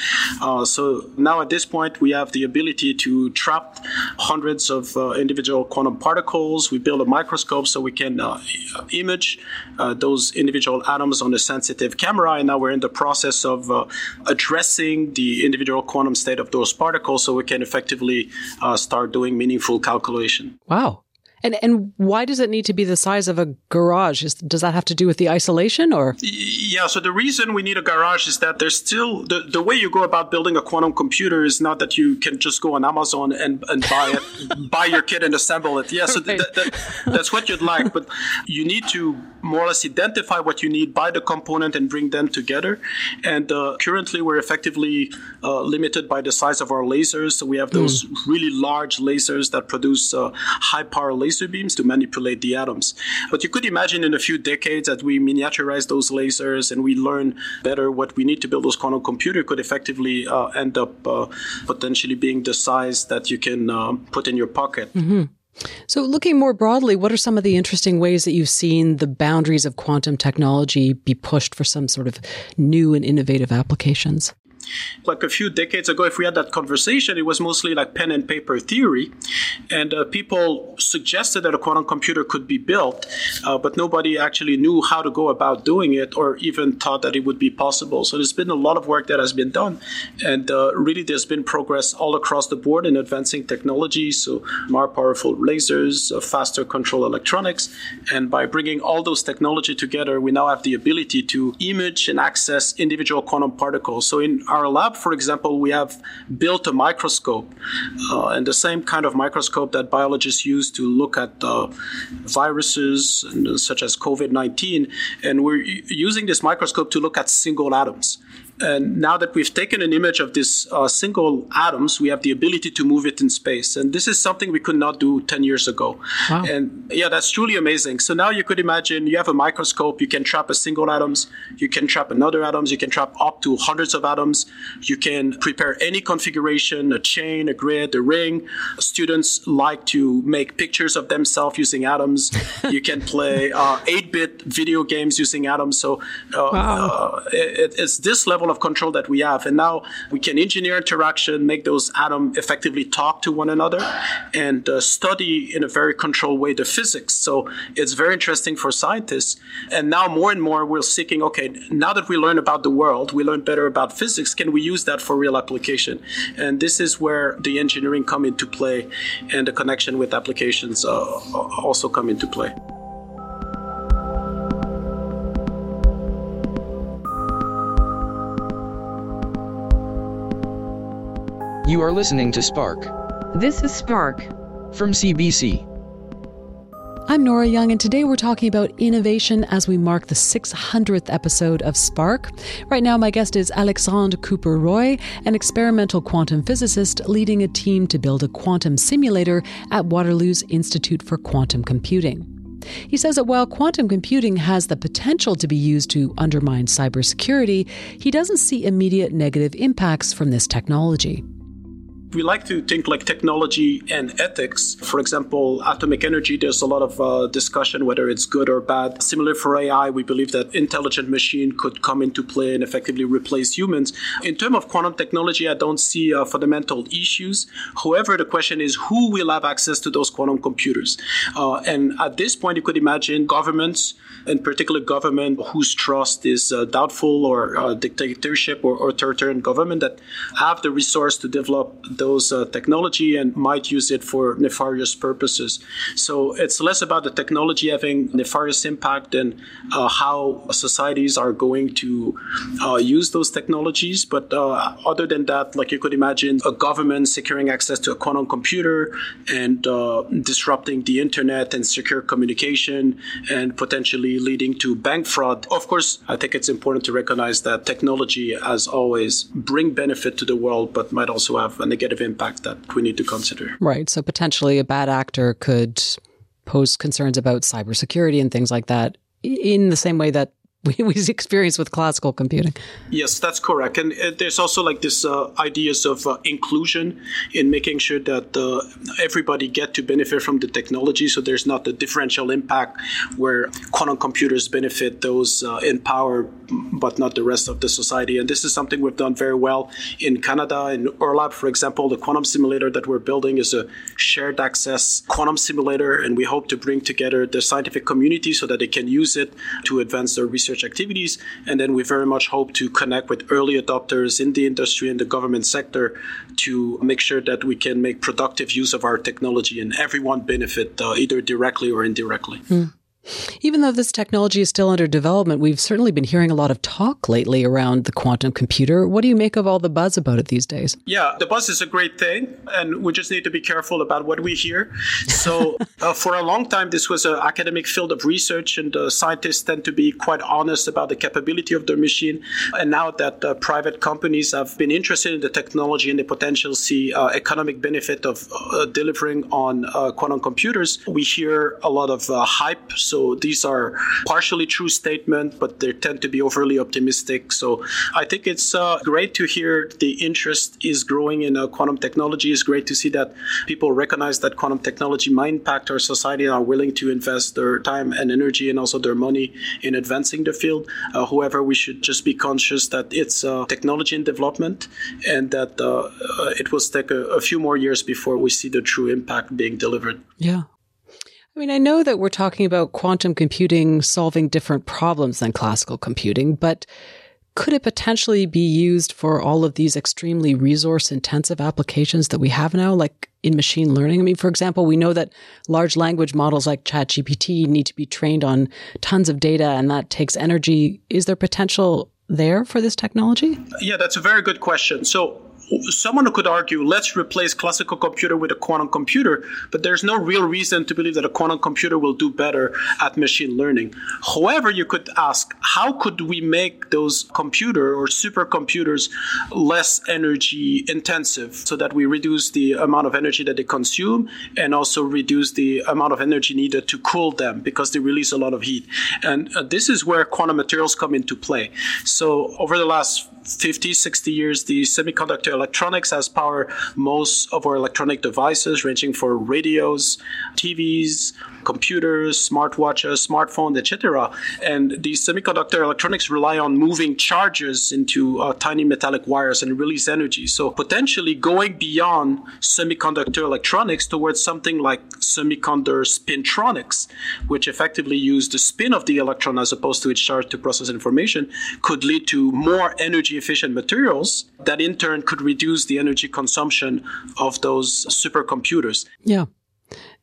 Uh, so now at this point, we have the ability to trap hundreds of uh, individual quantum particles. We build a microscope so we can image those individual atoms on a sensitive camera. And now we're in the process of addressing the individual quantum state of those particles so we can effectively uh, start doing meaningful calculation. Wow. And and why does it need to be the size of a garage? Is, does that have to do with the isolation or? Yeah, so the reason we need a garage is that there's still the, the way you go about building a quantum computer is not that you can just go on Amazon and, and buy it, buy your kit and assemble it. Yeah, so right. th- th- that's what you'd like, but you need to more or less identify what you need, buy the component, and bring them together. And uh, currently, we're effectively uh, limited by the size of our lasers. So we have those mm. really large lasers that produce uh, high power lasers laser beams to manipulate the atoms. But you could imagine in a few decades that we miniaturize those lasers and we learn better what we need to build those quantum computer could effectively uh, end up uh, potentially being the size that you can uh, put in your pocket. Mm-hmm. So, looking more broadly, what are some of the interesting ways that you've seen the boundaries of quantum technology be pushed for some sort of new and innovative applications? Like a few decades ago, if we had that conversation, it was mostly like pen and paper theory. And uh, people suggested that a quantum computer could be built, uh, but nobody actually knew how to go about doing it or even thought that it would be possible. So there's been a lot of work that has been done. And uh, really, there's been progress all across the board in advancing technology. So more powerful lasers, uh, faster control electronics. And by bringing all those technology together, we now have the ability to image and access individual quantum particles. So in our lab, for example, we have built a microscope, uh, and the same kind of microscope that biologists use to look at uh, viruses such as COVID 19. And we're using this microscope to look at single atoms. And now that we've taken an image of these uh, single atoms, we have the ability to move it in space. And this is something we could not do 10 years ago. Wow. And yeah, that's truly amazing. So now you could imagine you have a microscope, you can trap a single atoms, you can trap another atoms, you can trap up to hundreds of atoms. You can prepare any configuration, a chain, a grid, a ring. Students like to make pictures of themselves using atoms. you can play 8-bit uh, video games using atoms. So uh, wow. Uh, it, it's this level of control that we have. And now we can engineer interaction, make those atoms effectively talk to one another, and uh, study in a very controlled way the physics. So it's very interesting for scientists. And now more and more we're seeking, okay, now that we learn about the world, we learn better about physics, can we use that for real application? And this is where the engineering come into play and the connection with applications uh, also come into play. You are listening to Spark. This is Spark from CBC. I'm Nora Young, and today we're talking about innovation as we mark the 600th episode of Spark. Right now, my guest is Alexandre Cooper-Roy, an experimental quantum physicist leading a team to build a quantum simulator at Waterloo's Institute for Quantum Computing. He says that while quantum computing has the potential to be used to undermine cybersecurity, he doesn't see immediate negative impacts from this technology. We like to think like technology and ethics. For example, atomic energy, there's a lot of uh, discussion whether it's good or bad. Similar for AI, we believe that intelligent machine could come into play and effectively replace humans. In terms of quantum technology, I don't see uh, fundamental issues. However, the question is who will have access to those quantum computers? Uh, and at this point, you could imagine governments, in particular government whose trust is uh, doubtful or uh, dictatorship or, or authoritarian government that have the resource to develop those uh, technology and might use it for nefarious purposes. So it's less about the technology having nefarious impact than uh, how societies are going to uh, use those technologies. But uh, other than that, like you could imagine a government securing access to a quantum computer and disrupting the internet and secure communication and potentially leading to bank fraud. Of course, I think it's important to recognize that technology, as always, bring benefit to the world, but might also have a negative impact that we need to consider. Right. So potentially a bad actor could pose concerns about cybersecurity and things like that in the same way that we, we experience with classical computing. Yes, that's correct. And uh, there's also like this uh, ideas of uh, inclusion in making sure that uh, everybody get to benefit from the technology. So there's not the differential impact where quantum computers benefit those uh, in power, but not the rest of the society. And this is something we've done very well in Canada. In Eurlab, for example, the quantum simulator that we're building is a shared access quantum simulator. And we hope to bring together the scientific community so that they can use it to advance their research research activities. And then we very much hope to connect with early adopters in the industry and the government sector to make sure that we can make productive use of our technology and everyone benefit uh, either directly or indirectly. Hmm. Even though this technology is still under development, we've certainly been hearing a lot of talk lately around the quantum computer. What do you make of all the buzz about it these days? Yeah, the buzz is a great thing, and we just need to be careful about what we hear. So, uh, for a long time, this was an academic field of research, and uh, scientists tend to be quite honest about the capability of their machine. And now that uh, private companies have been interested in the technology and the potential see uh, economic benefit of uh, delivering on uh, quantum computers, we hear a lot of hype so these are partially true statements, but they tend to be overly optimistic. So I think it's uh, great to hear the interest is growing in uh, quantum technology. It's great to see that people recognize that quantum technology might impact our society and are willing to invest their time and energy and also their money in advancing the field. Uh, however, we should just be conscious that it's uh, technology in development and that uh, uh, it will take a, a few more years before we see the true impact being delivered. Yeah. I mean, I know that we're talking about quantum computing solving different problems than classical computing, but could it potentially be used for all of these extremely resource intensive applications that we have now, like in machine learning? I mean, for example, we know that large language models like ChatGPT need to be trained on tons of data and that takes energy. Is there potential there for this technology? Yeah, that's a very good question. So someone could argue, let's replace classical computer with a quantum computer, but there's no real reason to believe that a quantum computer will do better at machine learning. However, you could ask, how could we make those computer or supercomputers less energy intensive so that we reduce the amount of energy that they consume and also reduce the amount of energy needed to cool them because they release a lot of heat. And uh, this is where quantum materials come into play. So over the last 50, 60 years, the semiconductor electronics has power most of our electronic devices, ranging for radios, TVs, computers, smartwatches, smartphones, etc. And these semiconductor electronics rely on moving charges into uh, tiny metallic wires and release energy. So potentially going beyond semiconductor electronics towards something like semiconductor spintronics, which effectively use the spin of the electron as opposed to its charge to process information, could lead to more energy efficient materials that in turn could reduce the energy consumption of those supercomputers. Yeah.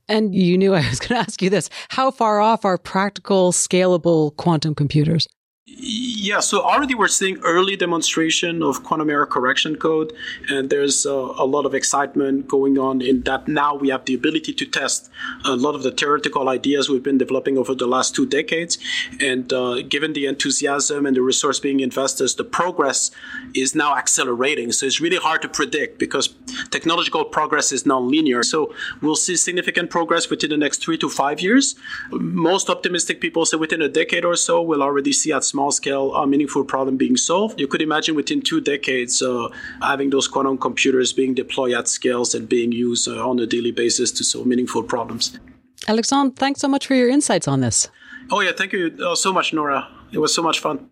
And you knew I was going to ask you this. How far off are practical, scalable quantum computers? Yeah, so already we're seeing early demonstration of quantum error correction code, and there's uh, a lot of excitement going on in that now we have the ability to test a lot of the theoretical ideas we've been developing over the last two decades. And uh, given the enthusiasm and the resource being invested, the progress is now accelerating. So it's really hard to predict because technological progress is non-linear. So we'll see significant progress within the next three to five years. Most optimistic people say within a decade or so, we'll already see at small small scale uh, meaningful problem being solved. You could imagine within two decades uh, having those quantum computers being deployed at scales and being used uh, on a daily basis to solve meaningful problems. Alexandre, thanks so much for your insights on this. Oh, yeah, thank you uh, so much, Nora. It was so much fun.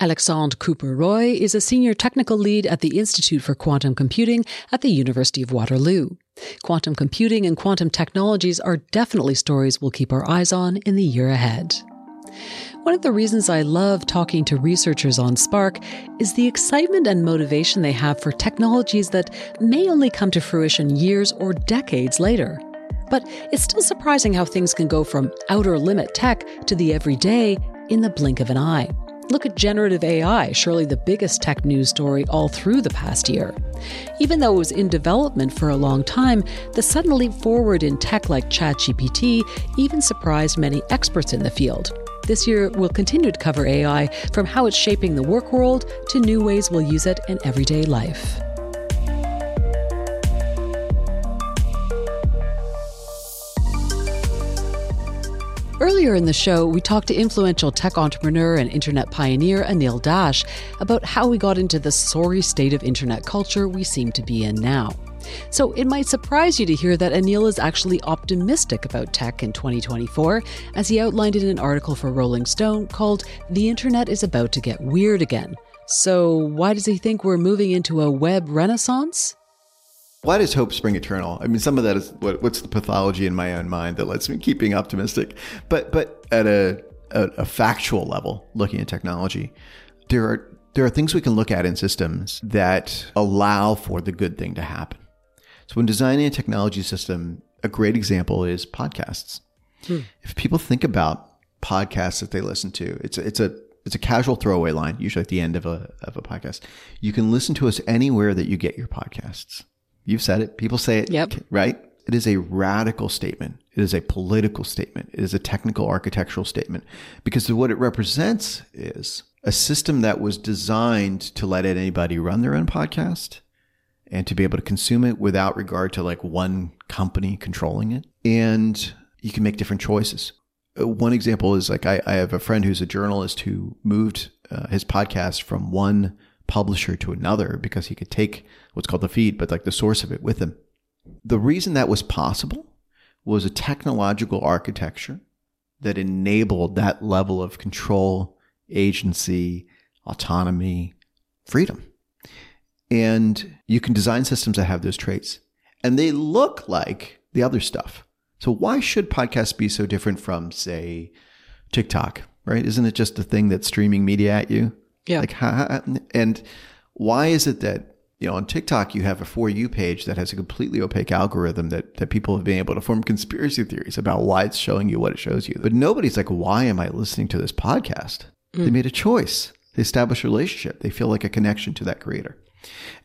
Alexandre Cooper-Roy is a senior technical lead at the Institute for Quantum Computing at the University of Waterloo. Quantum computing and quantum technologies are definitely stories we'll keep our eyes on in the year ahead. One of the reasons I love talking to researchers on Spark is the excitement and motivation they have for technologies that may only come to fruition years or decades later. But it's still surprising how things can go from outer limit tech to the everyday in the blink of an eye. Look at generative AI, surely the biggest tech news story all through the past year. Even though it was in development for a long time, the sudden leap forward in tech like ChatGPT even surprised many experts in the field. This year, we'll continue to cover AI from how it's shaping the work world to new ways we'll use it in everyday life. Earlier in the show, we talked to influential tech entrepreneur and internet pioneer Anil Dash about how we got into the sorry state of internet culture we seem to be in now. So it might surprise you to hear that Anil is actually optimistic about tech in 2024, as he outlined in an article for Rolling Stone called The Internet is About to Get Weird Again. So, why does he think we're moving into a web renaissance? Why does hope spring eternal? I mean, some of that is what, what's the pathology in my own mind that lets me keep being optimistic. But but at a, a, a factual level, looking at technology, there are there are things we can look at in systems that allow for the good thing to happen. So when designing a technology system, a great example is podcasts. Hmm. If people think about podcasts that they listen to, it's a, it's a it's a casual throwaway line, usually at the end of a of a podcast. You can listen to us anywhere that you get your podcasts. You've said it. People say it. Yep. Right? It is a radical statement. It is a political statement. It is a technical architectural statement because what it represents is a system that was designed to let anybody run their own podcast and to be able to consume it without regard to like one company controlling it. And you can make different choices. Uh, one example is like I, I have a friend who's a journalist who moved uh, his podcast from one publisher to another because he could take what's called the feed, but like the source of it with him. The reason that was possible was a technological architecture that enabled that level of control, agency, autonomy, freedom. And you can design systems that have those traits. And they look like the other stuff. So why should podcasts be so different from, say, TikTok, right? Isn't it just a thing that's streaming media at you? Yeah. Like, and why is it that, you know, on TikTok, you have a For You page that has a completely opaque algorithm that, that people have been able to form conspiracy theories about why it's showing you what it shows you. But nobody's like, why am I listening to this podcast? Mm. They made a choice. They established a relationship. They feel like a connection to that creator.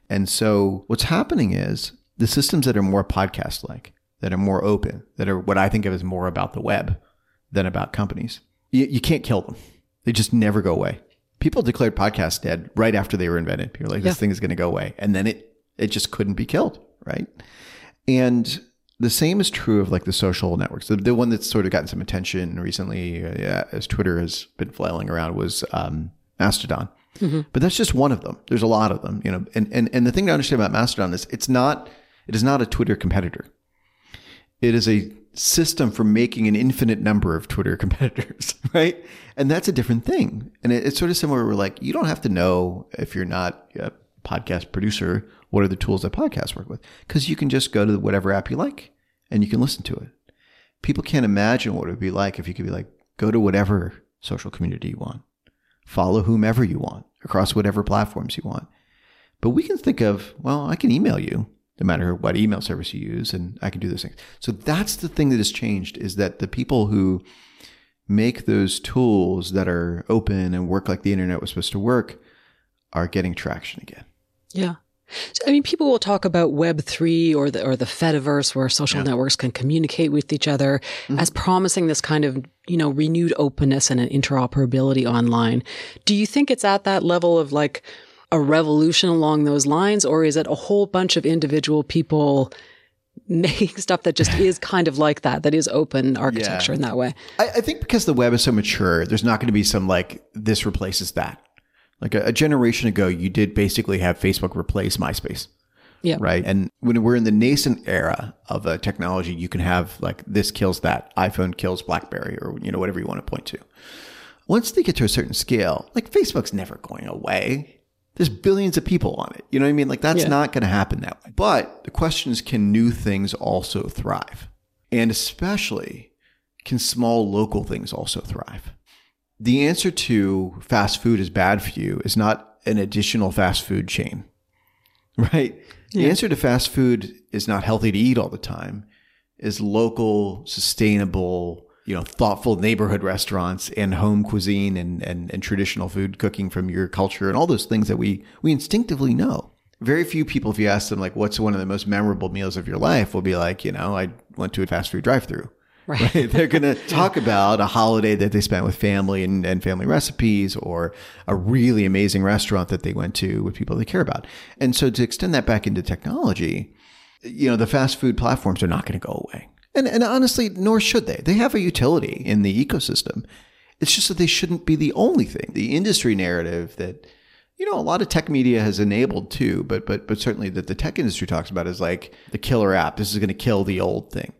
And so what's happening is the systems that are more podcast like, that are more open, that are what I think of as more about the web than about companies, you, you can't kill them. They just never go away people declared podcasts dead right after they were invented. People were like, this yeah. thing is going to go away. And then it, it just couldn't be killed. Right. And the same is true of like the social networks. The, the one that's sort of gotten some attention recently, uh, yeah, as Twitter has been flailing around, was um, Mastodon. Mm-hmm. But that's just one of them. There's a lot of them, you know. And, and and the thing to understand about Mastodon is it's not it is not a Twitter competitor. It is a system for making an infinite number of Twitter competitors, right? And that's a different thing. And it, it's sort of similar. We're like, you don't have to know if you're not a podcast producer, what are the tools that podcasts work with? Because you can just go to whatever app you like and you can listen to it. People can't imagine what it would be like if you could be like, go to whatever social community you want, follow whomever you want across whatever platforms you want. But we can think of, well, I can email you no matter what email service you use, and I can do those things. So that's the thing that has changed is that the people who make those tools that are open and work like the internet was supposed to work are getting traction again. Yeah. I mean, people will talk about Web three or the or the Fediverse, where social yeah. networks can communicate with each other, mm-hmm. as promising this kind of you know renewed openness and an interoperability online. Do you think it's at that level of like a revolution along those lines, or is it a whole bunch of individual people making stuff that just is kind of like that, that is open architecture Yeah. in that way. I, I think because the web is so mature, there's not going to be some like this replaces that. Like a, a generation ago, you did basically have Facebook replace MySpace. Yeah. Right. And when we're in the nascent era of a technology, you can have like this kills that, iPhone kills BlackBerry, or you know whatever you want to point to. Once they get to a certain scale, like Facebook's never going away. There's billions of people on it. You know what I mean? Like that's Yeah. not going to happen that way. But the question is, can new things also thrive? And especially, can small local things also thrive? The answer to fast food is bad for you is not an additional fast food chain, right? The answer to fast food is not healthy to eat all the time, is local, sustainable, you know, thoughtful neighborhood restaurants and home cuisine and, and, and traditional food cooking from your culture and all those things that we, we instinctively know. Very few people, if you ask them, like, what's one of the most memorable meals of your life, will be like, you know, I went to a fast food drive through. Right. They're going to talk about a holiday that they spent with family and, and family recipes or a really amazing restaurant that they went to with people they care about. And so to extend that back into technology, you know, the fast food platforms are not going to go away. And, and honestly, nor should they. They have a utility in the ecosystem. It's just that they shouldn't be the only thing. The industry narrative that, you know, a lot of tech media has enabled too, but but but certainly that the tech industry talks about is like the killer app. This is going to kill the old thing.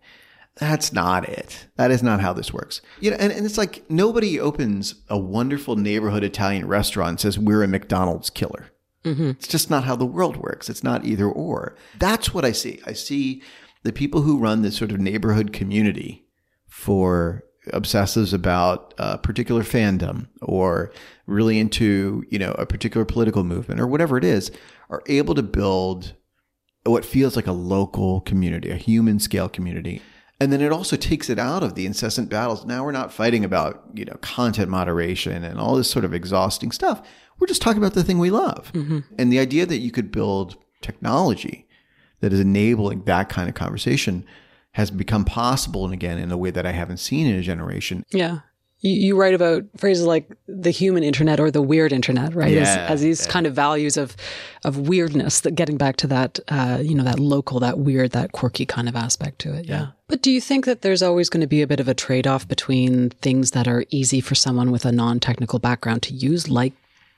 That's not it. That is not how this works. You know, and, and it's like nobody opens a wonderful neighborhood Italian restaurant and says we're a McDonald's killer. Mm-hmm. It's just not how the world works. It's not either or. That's what I see. I see the people who run this sort of neighborhood community for obsessives about a particular fandom or really into, you know, a particular political movement or whatever it is are able to build what feels like a local community, a human scale community. And then it also takes it out of the incessant battles. Now we're not fighting about, you know, content moderation and all this sort of exhausting stuff. We're just talking about the thing we love. Mm-hmm. And the idea that you could build technology that is enabling that kind of conversation has become possible and again in a way that I haven't seen in a generation. Yeah. You, you write about phrases like the human internet or the weird internet, right? As, Yeah, as these yeah. kind of values of of weirdness that getting back to that, uh, you know, that local, that weird, that quirky kind of aspect to it. Yeah. But do you think that there's always going to be a bit of a trade off between things that are easy for someone with a non technical background to use, like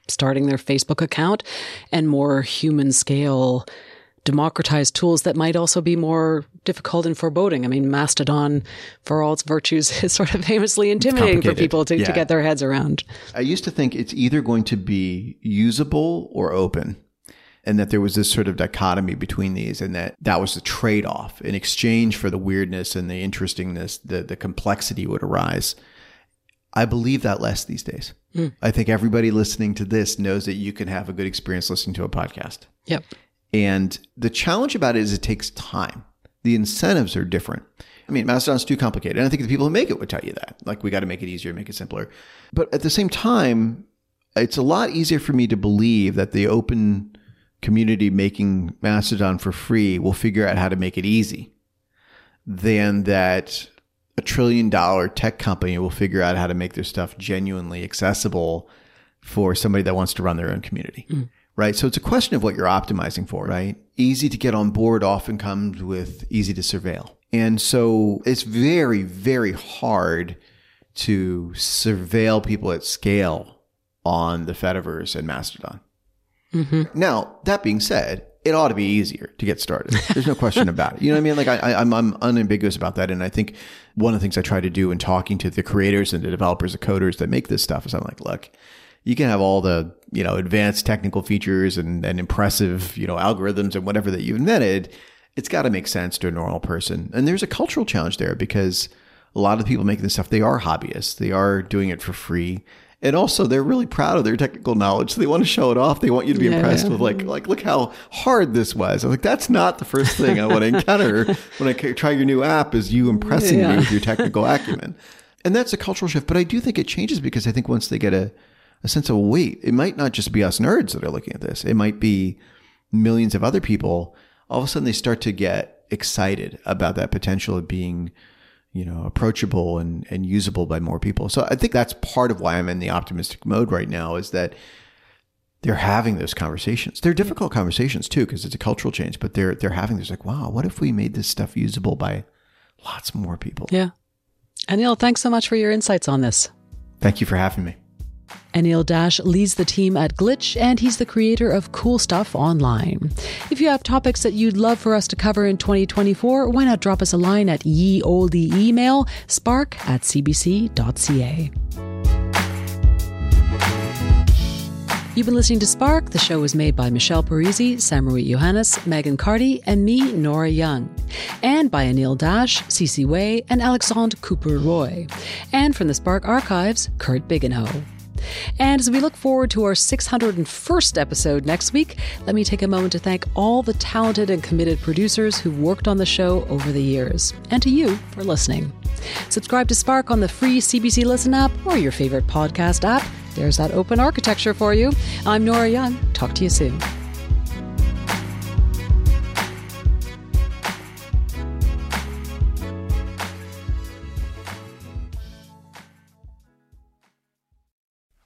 starting their Facebook account, and more human scale democratized tools that might also be more difficult and foreboding. I mean, Mastodon, for all its virtues, is sort of famously intimidating for people to, to get their heads around. I used to think it's either going to be usable or open. And that there was this sort of dichotomy between these, and that that was the trade off. In exchange for the weirdness and the interestingness, the, the complexity would arise. I believe that less these days. Mm. I think everybody listening to this knows that you can have a good experience listening to a podcast. Yep. And the challenge about it is it takes time. The incentives are different. I mean, Mastodon's too complicated. And I think the people who make it would tell you that. Like, we got to make it easier, make it simpler. But at the same time, it's a lot easier for me to believe that the open community making Mastodon for free will figure out how to make it easy than that a trillion dollar tech company will figure out how to make their stuff genuinely accessible for somebody that wants to run their own community. Mm. Right. So it's a question of what you're optimizing for, right? Easy to get on board often comes with easy to surveil. And so it's very, very hard to surveil people at scale on the Fediverse and Mastodon. Mm-hmm. Now, that being said, it ought to be easier to get started. There's no question about it. You know what I mean? Like I, I, I'm, I'm unambiguous about that. And I think one of the things I try to do in talking to the creators and the developers, the coders that make this stuff is I'm like, look, you can have all the, you know, advanced technical features and, and impressive, you know, algorithms and whatever that you've invented. It's got to make sense to a normal person. And there's a cultural challenge there because a lot of the people making this stuff, they are hobbyists. They are doing it for free. And also they're really proud of their technical knowledge. So they want to show it off. They want you to be Yeah. impressed with like, like, look how hard this was. I'm like, that's not the first thing I want to encounter when i try your new app is you impressing Yeah. me with your technical acumen. And that's a cultural shift. But I do think it changes because I think once they get a, a sense of weight, it might not just be us nerds that are looking at this. It might be millions of other people. All of a sudden they start to get excited about that potential of being, you know, approachable and, and usable by more people. So I think that's part of why I'm in the optimistic mode right now is that they're having those conversations. They're difficult conversations too because it's a cultural change, but they're they're having this like, wow, what if we made this stuff usable by lots more people? Yeah. Anil, thanks so much for your insights on this. Thank you for having me. Anil Dash leads the team at Glitch, and he's the creator of Cool Stuff Online. If you have topics that you'd love for us to cover in 2024, why not drop us a line at ye olde email spark at cbc.ca. You've been listening to Spark. The show was made by Michelle Parisi, Samraweet Yohannes, Megan Carty, and me, Nora Young. And by Anil Dash, Sisi Wei, and Alexandre Cooper-Roy. And from the Spark archives, Kurt Bigenho. And as we look forward to our 601st episode next week, let me take a moment to thank all the talented and committed producers who've worked on the show over the years, and to you for listening. Subscribe to Spark on the free CBC Listen app or your favorite podcast app. There's that open architecture for you. I'm Nora Young. Talk to you soon.